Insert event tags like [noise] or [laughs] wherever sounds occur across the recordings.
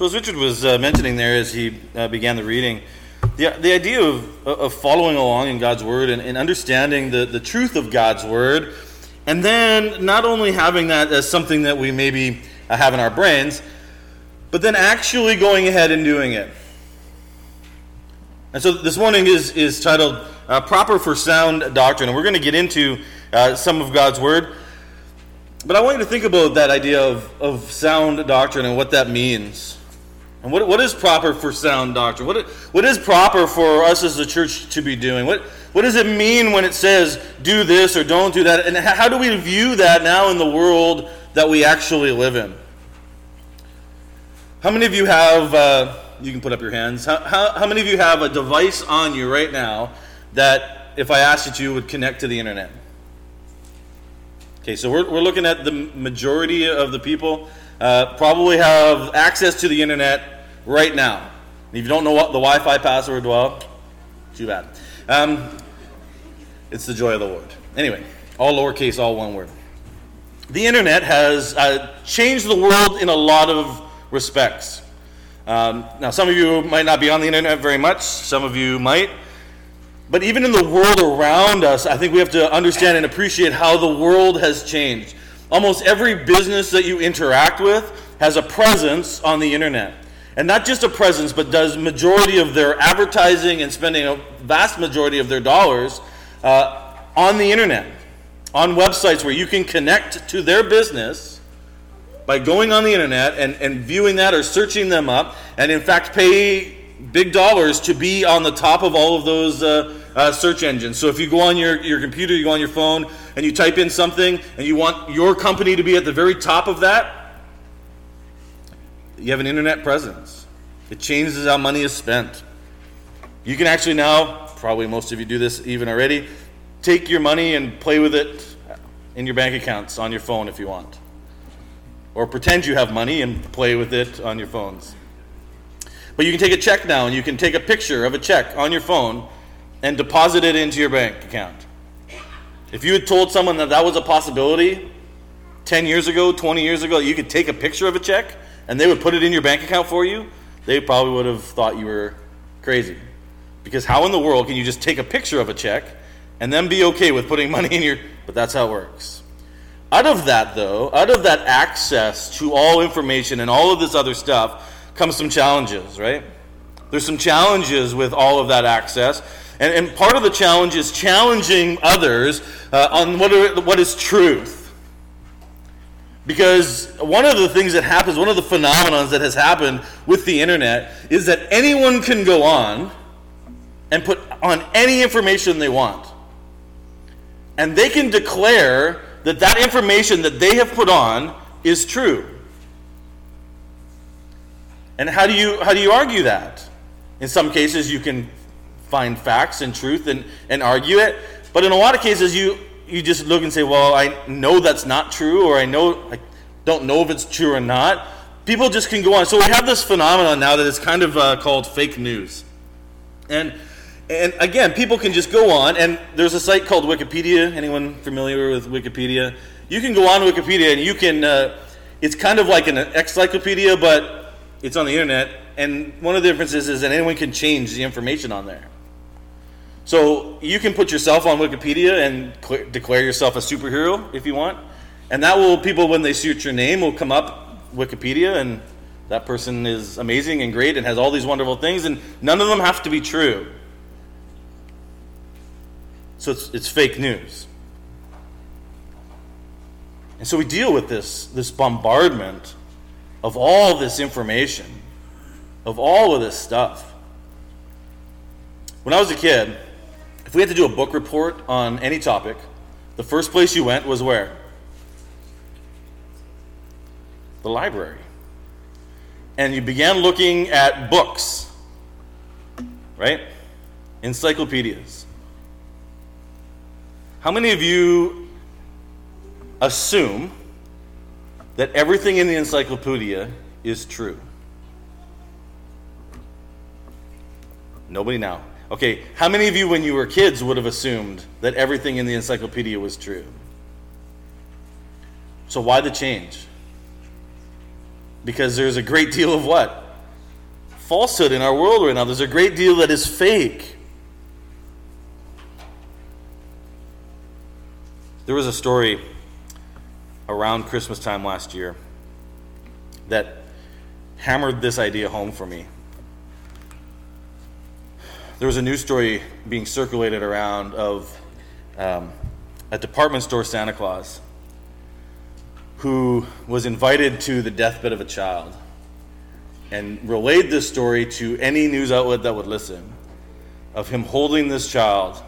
So, as Richard was uh, mentioning there as he uh, began the reading, the, the idea of, of following along in God's Word and, and understanding the, the truth of God's Word, and then not only having that as something that we maybe uh, have in our brains, but then actually going ahead and doing it. And so this morning is, is titled uh, Proper for Sound Doctrine, and we're going to get into uh, some of God's Word. But I want you to think about that idea of, of sound doctrine and what that means. And what, what is proper for sound doctrine? What, what is proper for us as a church to be doing? What, what does it mean when it says do this or don't do that? And how do we view that now in the world that we actually live in? How many of you have, uh, you can put up your hands, how, how, how many of you have a device on you right now that if I asked you to would connect to the internet? Okay, so we're, we're looking at the majority of the people uh, probably have access to the internet right now. If you don't know what the Wi Fi password, well, too bad. Um, it's the joy of the Lord. Anyway, all lowercase, all one word. The internet has uh, changed the world in a lot of respects. Um, now, some of you might not be on the internet very much, some of you might. But even in the world around us, I think we have to understand and appreciate how the world has changed. Almost every business that you interact with has a presence on the internet. And not just a presence, but does majority of their advertising and spending a vast majority of their dollars uh, on the internet, on websites where you can connect to their business by going on the internet and, and viewing that or searching them up, and in fact pay big dollars to be on the top of all of those uh, uh, search engines. So if you go on your, your computer, you go on your phone, and you type in something, and you want your company to be at the very top of that, you have an internet presence. It changes how money is spent. You can actually now, probably most of you do this even already, take your money and play with it in your bank accounts on your phone if you want. Or pretend you have money and play with it on your phones. But you can take a check now and you can take a picture of a check on your phone and deposit it into your bank account. If you had told someone that that was a possibility 10 years ago, 20 years ago, you could take a picture of a check and they would put it in your bank account for you, they probably would have thought you were crazy. Because how in the world can you just take a picture of a check and then be okay with putting [laughs] money in your. But that's how it works. Out of that, though, out of that access to all information and all of this other stuff comes some challenges, right? There's some challenges with all of that access. And, and part of the challenge is challenging others uh, on what, are, what is truth. Because one of the things that happens, one of the phenomenons that has happened with the internet is that anyone can go on and put on any information they want. And they can declare that that information that they have put on is true. And how do you how do you argue that? In some cases you can find facts and truth and, and argue it. But in a lot of cases, you, you just look and say, well, I know that's not true, or I know I don't know if it's true or not. People just can go on. So we have this phenomenon now that is kind of uh, called fake news. And, and again, people can just go on, and there's a site called Wikipedia. Anyone familiar with Wikipedia? You can go on Wikipedia, and you can, uh, it's kind of like an encyclopedia, but it's on the internet. And one of the differences is that anyone can change the information on there. So you can put yourself on Wikipedia and cl- declare yourself a superhero if you want, and that will people when they search your name will come up Wikipedia and that person is amazing and great and has all these wonderful things, and none of them have to be true. So it's, it's fake news. And so we deal with this, this bombardment of all this information, of all of this stuff. When I was a kid, if we had to do a book report on any topic, the first place you went was where? The library. And you began looking at books, right? Encyclopedias. How many of you assume that everything in the encyclopedia is true? Nobody now. Okay, how many of you, when you were kids, would have assumed that everything in the encyclopedia was true? So, why the change? Because there's a great deal of what? falsehood in our world right now. There's a great deal that is fake. There was a story around Christmas time last year that hammered this idea home for me. There was a news story being circulated around of um, a department store Santa Claus who was invited to the deathbed of a child and relayed this story to any news outlet that would listen of him holding this child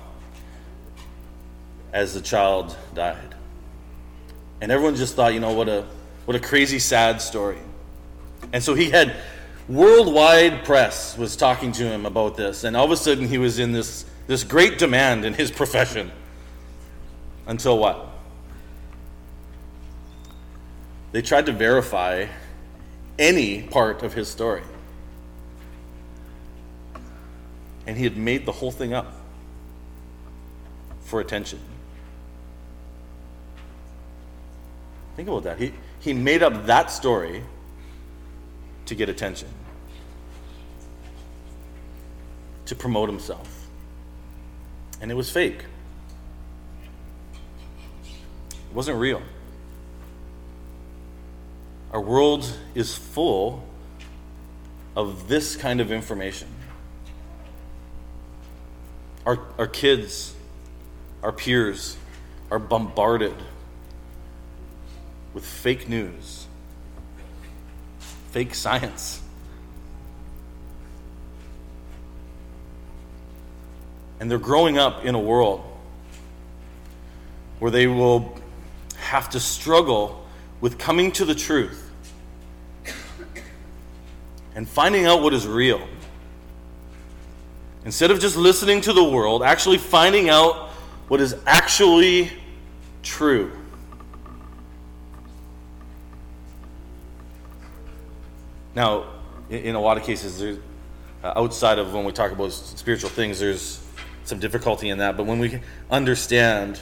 as the child died. And everyone just thought, you know, what a what a crazy sad story. And so he had worldwide press was talking to him about this, and all of a sudden he was in this this great demand in his profession. Until what? They tried to verify any part of his story. And he had made the whole thing up for attention. Think about that. He, he made up that story to get attention, to promote himself. And it was fake, it wasn't real. Our world is full of this kind of information. Our, our kids, our peers are bombarded with fake news, fake science. And they're growing up in a world where they will have to struggle with coming to the truth and finding out what is real. Instead of just listening to the world, actually finding out what is actually true. Now, in a lot of cases, there's, uh, outside of when we talk about spiritual things, there's some difficulty in that. But when we understand,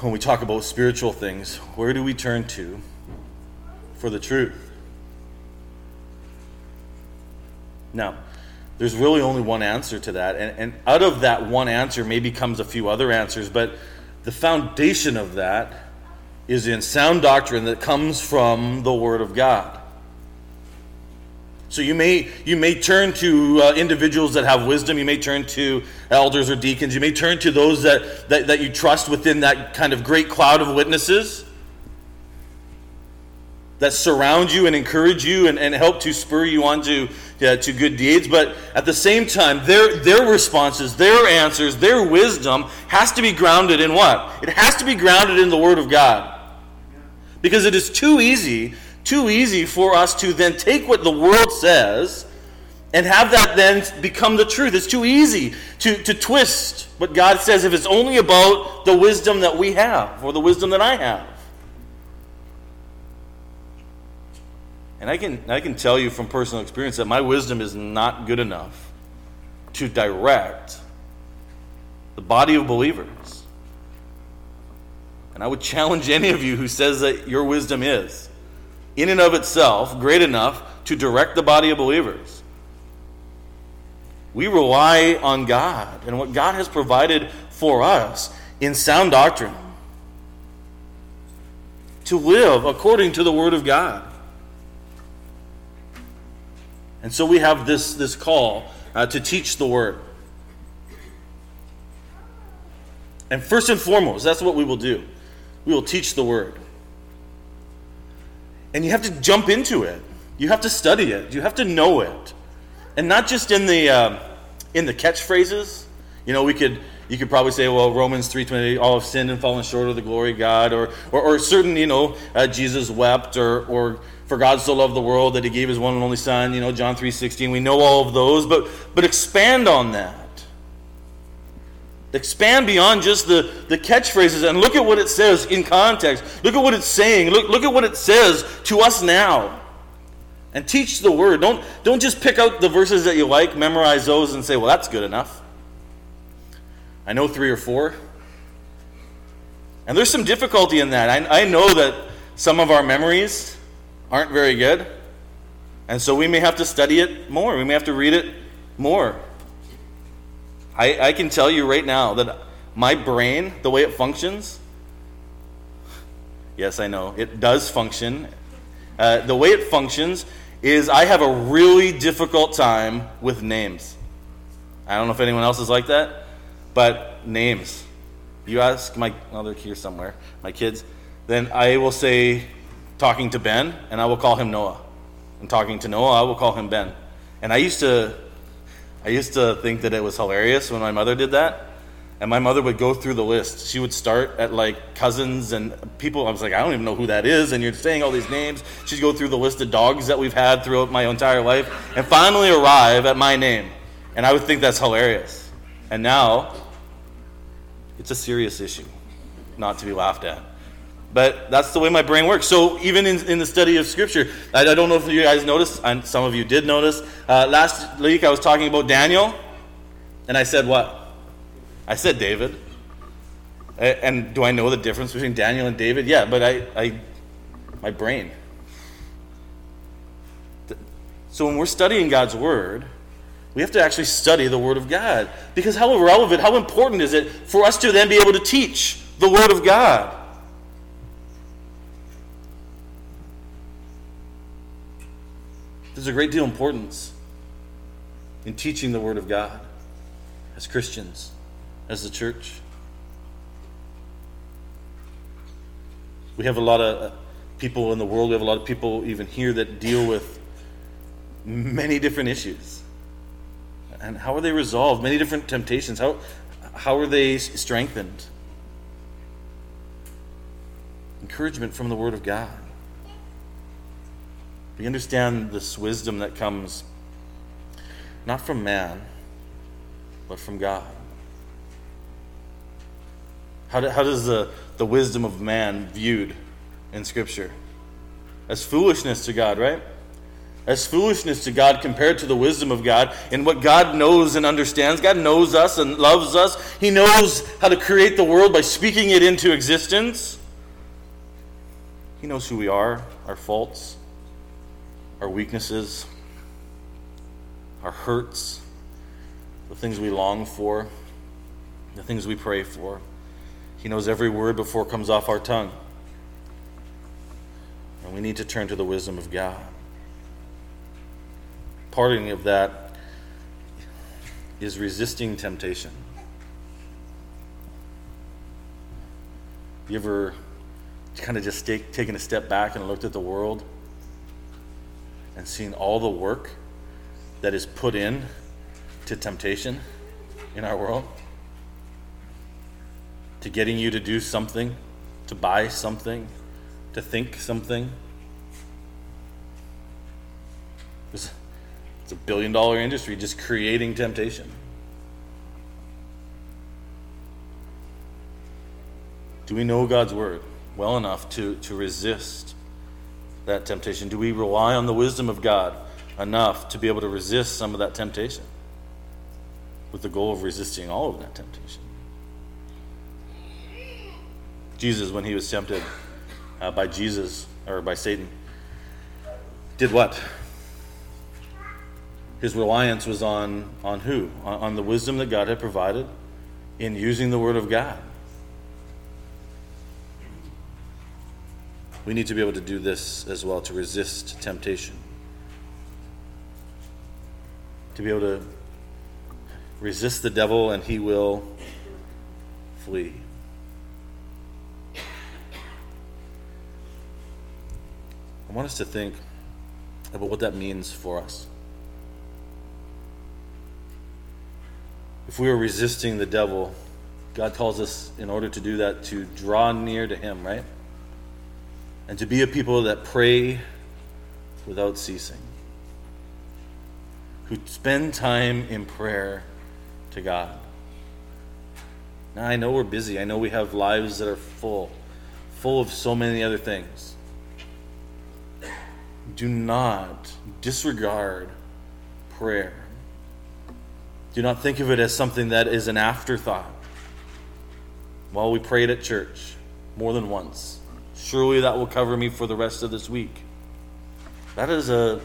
when we talk about spiritual things, where do we turn to for the truth? Now, there's really only one answer to that. And, and out of that one answer maybe comes a few other answers, but the foundation of that is in sound doctrine that comes from the Word of God. So you may you may turn to uh, individuals that have wisdom. You may turn to elders or deacons. You may turn to those that, that, that you trust within that kind of great cloud of witnesses that surround you and encourage you and, and help to spur you on to, uh, to good deeds. But at the same time, their, their responses, their answers, their wisdom has to be grounded in what? It has to be grounded in the Word of God. Because it is too easy too easy for us to then take what the world says and have that then become the truth. It's too easy to, to twist what God says if it's only about the wisdom that we have or the wisdom that I have. And I can, I can tell you from personal experience that my wisdom is not good enough to direct the body of believers. And I would challenge any of you who says that your wisdom is in and of itself great enough to direct the body of believers. We rely on God and what God has provided for us in sound doctrine to live according to the Word of God. And so we have this, this call uh, to teach the Word. And first and foremost, that's what we will do. We will teach the Word. And you have to jump into it. You have to study it. You have to know it. And not just in the, uh, in the catchphrases. You know, we could, you could probably say, well, Romans 3.20, all have sinned and fallen short of the glory of God. Or, or, or certain, you know, uh, Jesus wept. Or, or for God so loved the world that he gave his one and only son. You know, John 3.16. We know all of those. But, but expand on that. Expand beyond just the, the catchphrases and look at what it says in context. Look at what it's saying. Look, look at what it says to us now. And teach the word. Don't, don't just pick out the verses that you like, memorize those, and say, well, that's good enough. I know three or four. And there's some difficulty in that. I, I know that some of our memories aren't very good. And so we may have to study it more. We may have to read it more. I, I can tell you right now that my brain, the way it functions, yes, I know, it does function. Uh, the way it functions is I have a really difficult time with names. I don't know if anyone else is like that, but names. You ask my, well, they're here somewhere, my kids, then I will say, talking to Ben, and I will call him Noah. And talking to Noah, I will call him Ben. And I used to, I used to think that it was hilarious when my mother did that. And my mother would go through the list. She would start at like cousins and people. I was like, I don't even know who that is. And you're saying all these names. She'd go through the list of dogs that we've had throughout my entire life and finally arrive at my name. And I would think that's hilarious. And now, it's a serious issue, not to be laughed at. But that's the way my brain works. So even in, in the study of Scripture, I, I don't know if you guys noticed, and some of you did notice. Uh, last week I was talking about Daniel, and I said what? I said David. And do I know the difference between Daniel and David? Yeah, but I, I my brain. So when we're studying God's Word, we have to actually study the Word of God. Because how relevant, how important is it for us to then be able to teach the Word of God? There's a great deal of importance in teaching the Word of God as Christians, as the church. We have a lot of uh, people in the world, we have a lot of people even here that deal with many different issues. And how are they resolved? Many different temptations. How, how are they strengthened? Encouragement from the Word of God. We understand this wisdom that comes not from man, but from God. How, do, how does the, the wisdom of man viewed in Scripture? As foolishness to God, right? As foolishness to God compared to the wisdom of God and what God knows and understands. God knows us and loves us. He knows how to create the world by speaking it into existence. He knows who we are, our faults, our weaknesses, our hurts, the things we long for, the things we pray for. He knows every word before it comes off our tongue. And we need to turn to the wisdom of God. Parting of that is resisting temptation. You ever kind of just take, taken a step back and looked at the world? And seeing all the work that is put in to temptation in our world, to getting you to do something, to buy something, to think something. It's, a billion dollar industry just creating temptation. Do we know God's word well enough to, to resist that temptation? Do we rely on the wisdom of God enough to be able to resist some of that temptation with the goal of resisting all of that temptation? Jesus, when he was tempted uh, by Jesus or by Satan, did what? His reliance was on, on who? On, on the wisdom that God had provided in using the Word of God. We need to be able to do this as well to resist temptation. To be able to resist the devil and he will flee. I want us to think about what that means for us. If we are resisting the devil, God calls us, in order to do that, to draw near to him, right? And to be a people that pray without ceasing, who spend time in prayer to God. Now, I know we're busy. I know we have lives that are full, full of so many other things. Do not disregard prayer. Do not think of it as something that is an afterthought. While we prayed at church more than once, Surely that will cover me for the rest of this week. That is a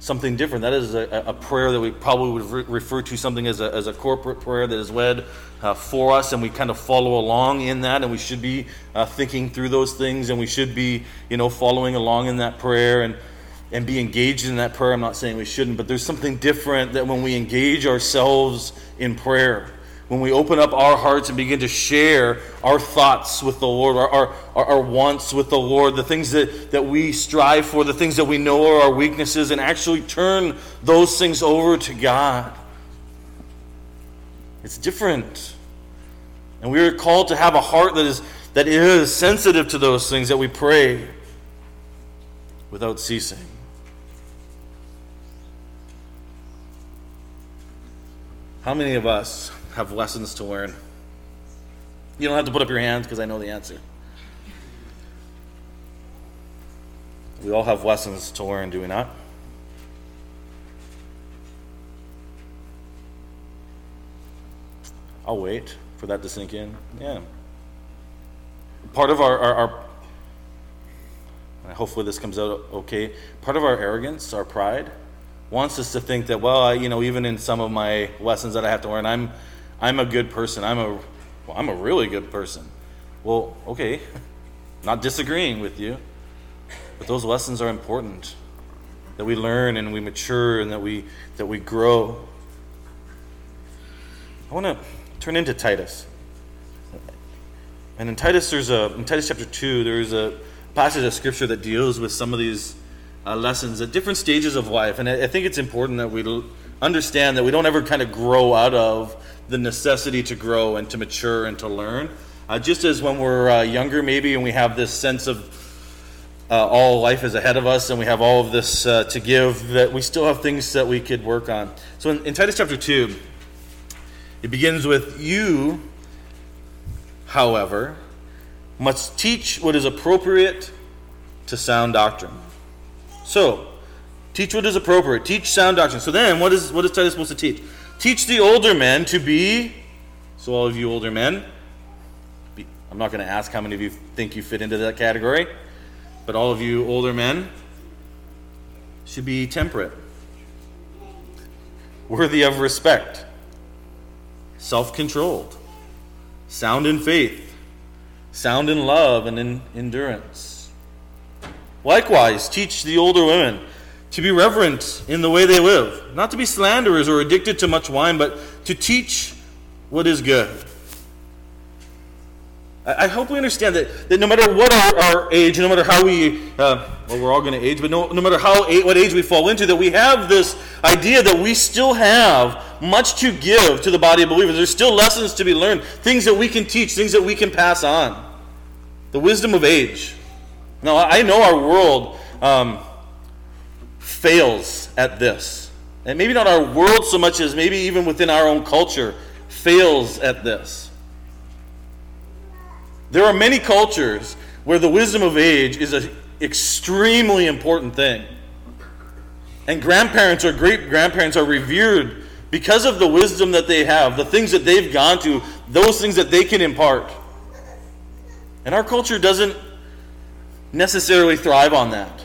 something different. That is a, a prayer that we probably would re- refer to something as a, as a corporate prayer that is led uh, for us, and we kind of follow along in that, and we should be uh, thinking through those things, and we should be, you know, following along in that prayer and and be engaged in that prayer. I'm not saying we shouldn't, but there's something different that when we engage ourselves in prayer when we open up our hearts and begin to share our thoughts with the Lord, our, our, our, wants with the Lord, the things that, that we strive for, the things that we know are our weaknesses, and actually turn those things over to God. It's different. And we are called to have a heart that is, that is sensitive to those things, that we pray without ceasing. How many of us have lessons to learn. You don't have to put up your hands because I know the answer. We all have lessons to learn, do we not? I'll wait for that to sink in. Yeah. Part of our, our, our hopefully this comes out okay. Part of our arrogance, our pride, wants us to think that, well, I, you know, even in some of my lessons that I have to learn, I'm I'm a good person. I'm a, well, I'm a really good person. Well, okay, [laughs] not disagreeing with you, but those lessons are important. That we learn and we mature and that we that we grow. I want to turn into Titus. And in Titus, there's a in Titus chapter two, there's a passage of scripture that deals with some of these uh, lessons at different stages of life, and I, I think it's important that we understand that we don't ever kind of grow out of the necessity to grow and to mature and to learn. Uh, just as when we're uh, younger, maybe, and we have this sense of uh, all life is ahead of us and we have all of this uh, to give, that we still have things that we could work on. So in, in Titus chapter 2, it begins with You, however, must teach what is appropriate to sound doctrine. So, teach what is appropriate. Teach sound doctrine. So then, what is, what is Titus supposed to teach? Teach the older men to be, so all of you older men, be, I'm not going to ask how many of you think you fit into that category, but all of you older men should be temperate, worthy of respect, self controlled, sound in faith, sound in love and in endurance. Likewise, teach the older women to be reverent in the way they live, not to be slanderers or addicted to much wine, but to teach what is good. I, hope we understand that, that no matter what our, our age, no matter how we, uh, well, we're all going to age, but no, no matter how what age we fall into, that we have this idea that we still have much to give to the body of believers. There's still lessons to be learned, things that we can teach, things that we can pass on. The wisdom of age. Now, I know our world. Um, fails at this. And maybe not our world so much as maybe even within our own culture fails at this. There are many cultures where the wisdom of age is an extremely important thing. And grandparents or great grandparents are revered because of the wisdom that they have, the things that they've gone to, those things that they can impart. And our culture doesn't necessarily thrive on that.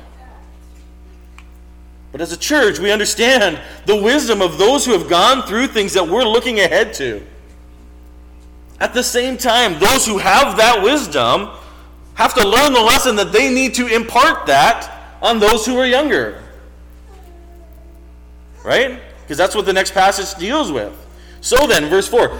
But as a church, we understand the wisdom of those who have gone through things that we're looking ahead to. At the same time, those who have that wisdom have to learn the lesson that they need to impart that on those who are younger. Right? Because that's what the next passage deals with. So then, verse 4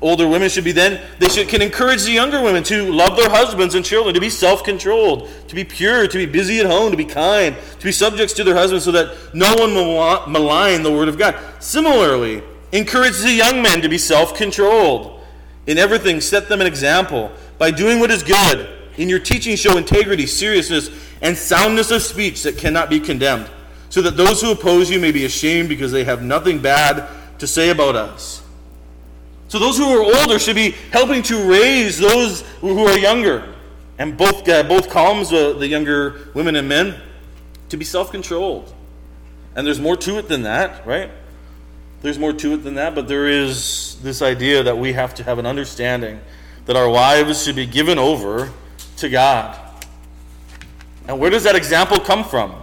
older women should be then they should can encourage the younger women to love their husbands and children to be self-controlled to be pure to be busy at home to be kind to be subjects to their husbands so that no one will malign the word of god. Similarly encourage the young men to be self-controlled in everything. Set them an example. By doing what is good in your teaching show integrity seriousness and soundness of speech that cannot be condemned so that those who oppose you may be ashamed because they have nothing bad to say about us so those who are older should be helping to raise those who are younger. And both, uh, both columns, uh, the younger women and men, to be self controlled. And there's more to it than that, right? There's more to it than that, but there is this idea that we have to have an understanding that our lives should be given over to God. And where does that example come from?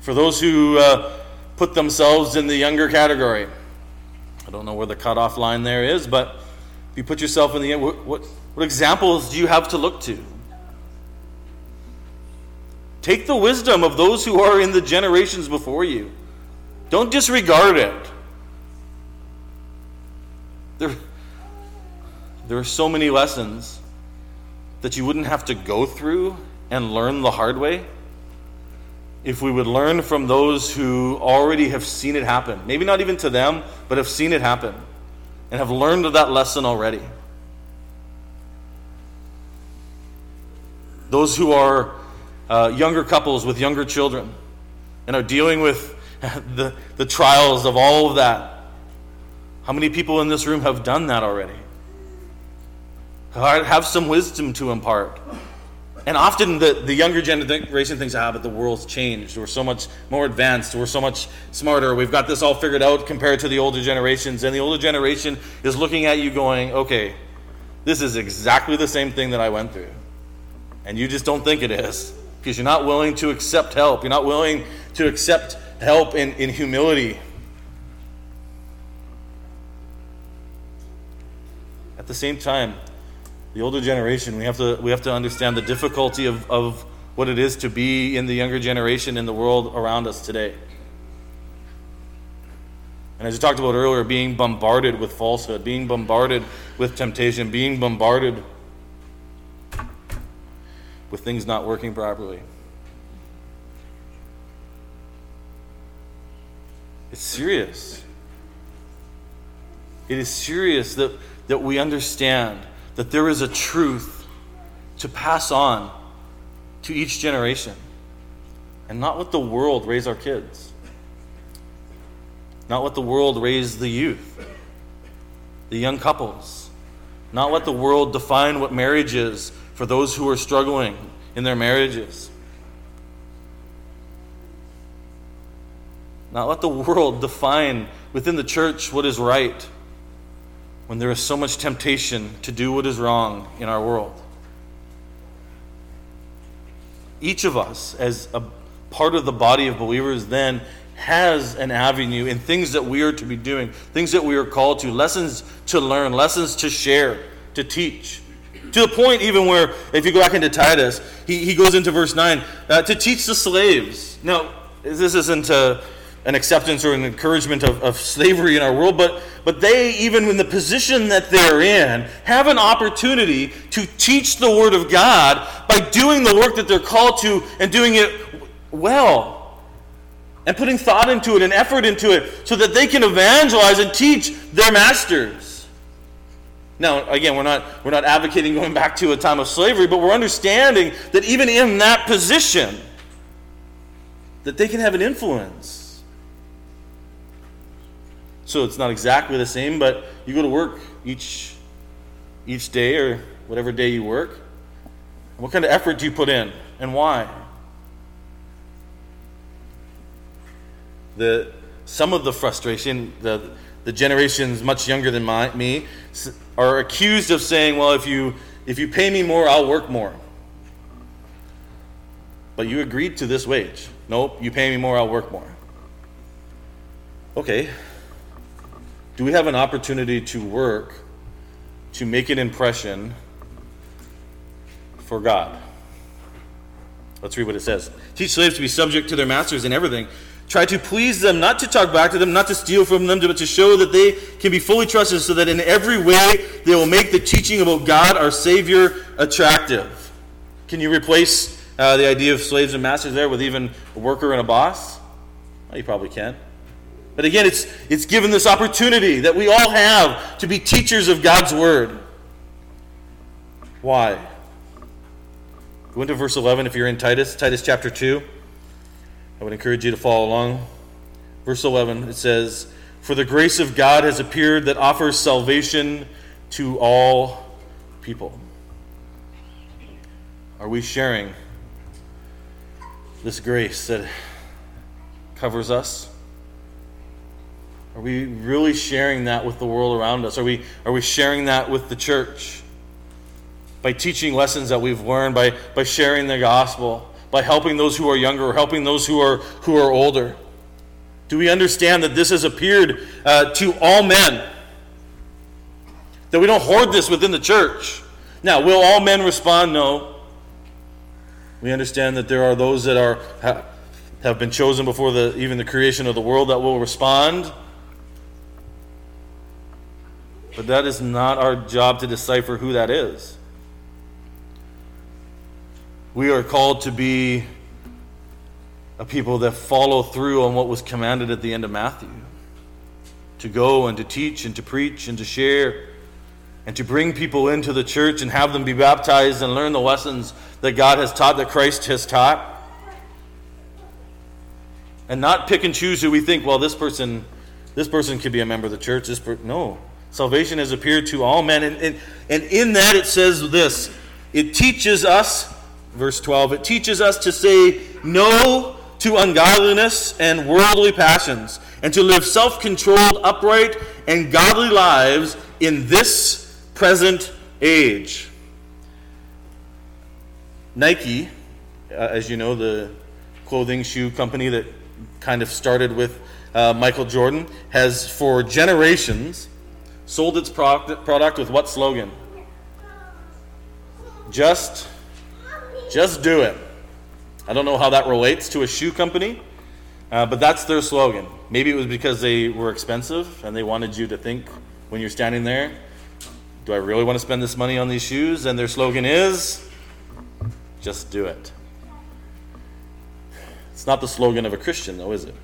For those who uh, put themselves in the younger category, I don't know where the cutoff line there is, but if you put yourself in the what, what, what examples do you have to look to? Take the wisdom of those who are in the generations before you. Don't disregard it. There, there are so many lessons that you wouldn't have to go through and learn the hard way if we would learn from those who already have seen it happen. Maybe not even to them, but have seen it happen and have learned that lesson already. Those who are uh, younger couples with younger children and are dealing with [laughs] the, the trials of all of that. How many people in this room have done that already? Have some wisdom to impart. And often the, the younger generation thinks, ah, but the world's changed. We're so much more advanced. We're so much smarter. We've got this all figured out compared to the older generations. And the older generation is looking at you going, okay, this is exactly the same thing that I went through. And you just don't think it is because you're not willing to accept help. You're not willing to accept help in, in humility. At the same time, the older generation, we have to, we have to understand the difficulty of, of what it is to be in the younger generation in the world around us today. And as we talked about earlier, being bombarded with falsehood, being bombarded with temptation, being bombarded with things not working properly. It's serious. It is serious that, that we understand that there is a truth to pass on to each generation and not let the world raise our kids, not let the world raise the youth, the young couples, not let the world define what marriage is for those who are struggling in their marriages. Not let the [laughs] world define within the church what is right when there is so much temptation to do what is wrong in our world. Each of us, as a part of the body of believers, then has an avenue in things that we are to be doing, things that we are called to, lessons to learn, lessons to share, to teach. To the point, even where, if you go back into Titus, he, he goes into verse 9 uh, to teach the slaves. Now, this isn't a an acceptance or an encouragement of, of slavery in our world, but, but they, even in the position that they're in, have an opportunity to teach the Word of God by doing the work that they're called to and doing it well. And putting thought into it and effort into it so that they can evangelize and teach their masters. Now, again, we're not, we're not advocating going back to a time of slavery, but we're understanding that even in that position, that they can have an influence so it's not exactly the same, but you go to work each each day or whatever day you work. What kind of effort do you put in and why? The some of the frustration, the the generations much younger than my, me are accused of saying, "Well, if you if you pay me more, I'll work more." But you agreed to this wage. Nope, you pay me more, I'll work more. Okay, do we have an opportunity to work to make an impression for God? Let's read what it says. Teach slaves to be subject to their masters in everything. Try to please them, not to talk back to them, not to steal from them, but to show that they can be fully trusted so that in every way they will make the teaching about God, our Savior, attractive. Can you replace uh, the idea of slaves and masters there with even a worker and a boss? Well, you probably can. But again, it's, it's given this opportunity that we all have to be teachers of God's Word. Why? Go into verse 11 if you're in Titus, Titus chapter 2. I would encourage you to follow along. Verse 11, it says, For the grace of God has appeared that offers salvation to all people. Are we sharing this grace that covers us? Are we really sharing that with the world around us? Are we, are we sharing that with the church? By teaching lessons that we've learned, by, by sharing the gospel, by helping those who are younger or helping those who are, who are older? Do we understand that this has appeared uh, to all men? That we don't hoard this within the church. Now, will all men respond? No. We understand that there are those that are have been chosen before the, even the creation of the world that will respond. But that is not our job to decipher who that is. We are called to be a people that follow through on what was commanded at the end of Matthew to go and to teach and to preach and to share and to bring people into the church and have them be baptized and learn the lessons that God has taught, that Christ has taught. And not pick and choose who we think, well, this person, this person could be a member of the church. This per-. no, salvation has appeared to all men, and, and, and in that it says this: it teaches us, verse twelve, it teaches us to say no to ungodliness and worldly passions, and to live self-controlled, upright, and godly lives in this present age. Nike, uh, as you know, the clothing shoe company that kind of started with uh, Michael Jordan, has for generations sold its product, with what slogan? Just, just do it. I don't know how that relates to a shoe company, uh, but that's their slogan. Maybe it was because they were expensive and they wanted you to think when you're standing there, do I really want to spend this money on these shoes? And their slogan is just do it. It's not the slogan of a Christian, though, is it?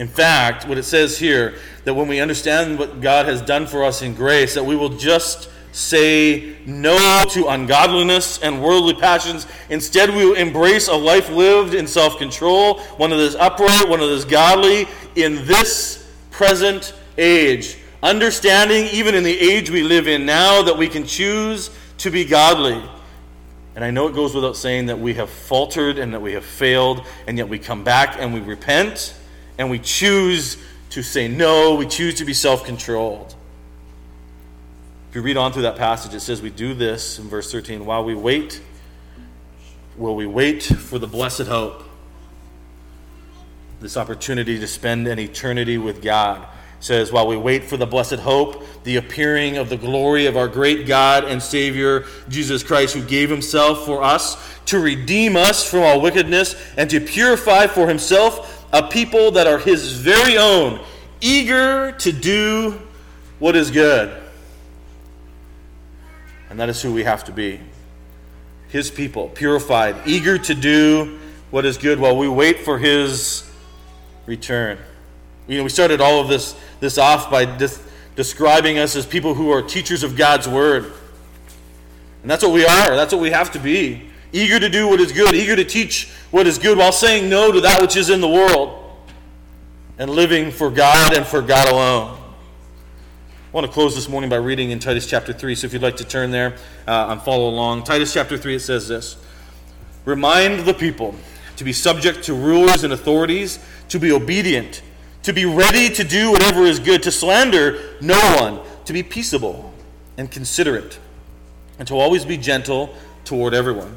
In fact, what it says here, that when we understand what God has done for us in grace, that we will just say no to ungodliness and worldly passions. Instead, we will embrace a life lived in self control, one that is upright, one that is godly in this present age understanding, even in the age we live in now, that we can choose to be godly. And I know it goes without saying that we have faltered and that we have failed, and yet we come back and we repent and we choose to say no, we choose to be self controlled. If you read on through that passage, it says we do this in verse 13 while we wait, will we wait for the blessed hope, this opportunity to spend an eternity with God says, While we wait for the blessed hope, the appearing of the glory of our great God and Savior, Jesus Christ, who gave himself for us to redeem us from all wickedness and to purify for himself a people that are his very own, eager to do what is good. And that is who we have to be. His people, purified, eager to do what is good while we wait for his return. You know, we started all of this, this off by dis- describing us as people who are teachers of God's word. And that's what we are. That's what we have to be. Eager to do what is good, eager to teach what is good while saying no to that which is in the world and living for God and for God alone. I want to close this morning by reading in Titus chapter 3. So if you'd like to turn there uh, and follow along. Titus chapter 3, it says this Remind the people to be subject to rulers and authorities, to be obedient to be ready to do whatever is good, to slander no one, to be peaceable and considerate, and to always be gentle toward everyone.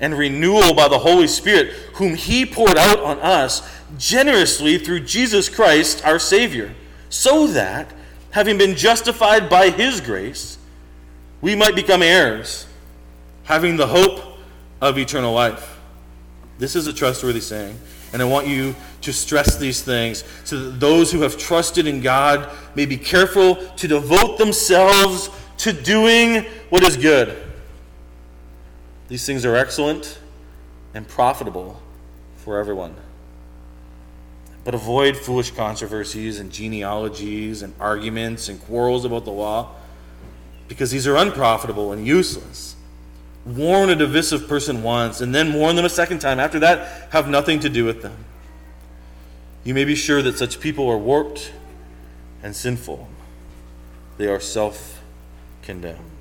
and renewal by the Holy Spirit, whom He poured out on us generously through Jesus Christ our Savior, so that, having been justified by His grace, we might become heirs, having the hope of eternal life. This is a trustworthy saying. And I want you to stress these things so that those who have trusted in God may be careful to devote themselves to doing what is good. These things are excellent and profitable for everyone. But avoid foolish controversies and genealogies and arguments and quarrels about the law, because these are unprofitable and useless. warn a divisive person once and then warn them a second time. After that, have nothing to do with them. You may be sure that such people are warped and sinful. They are self condemned.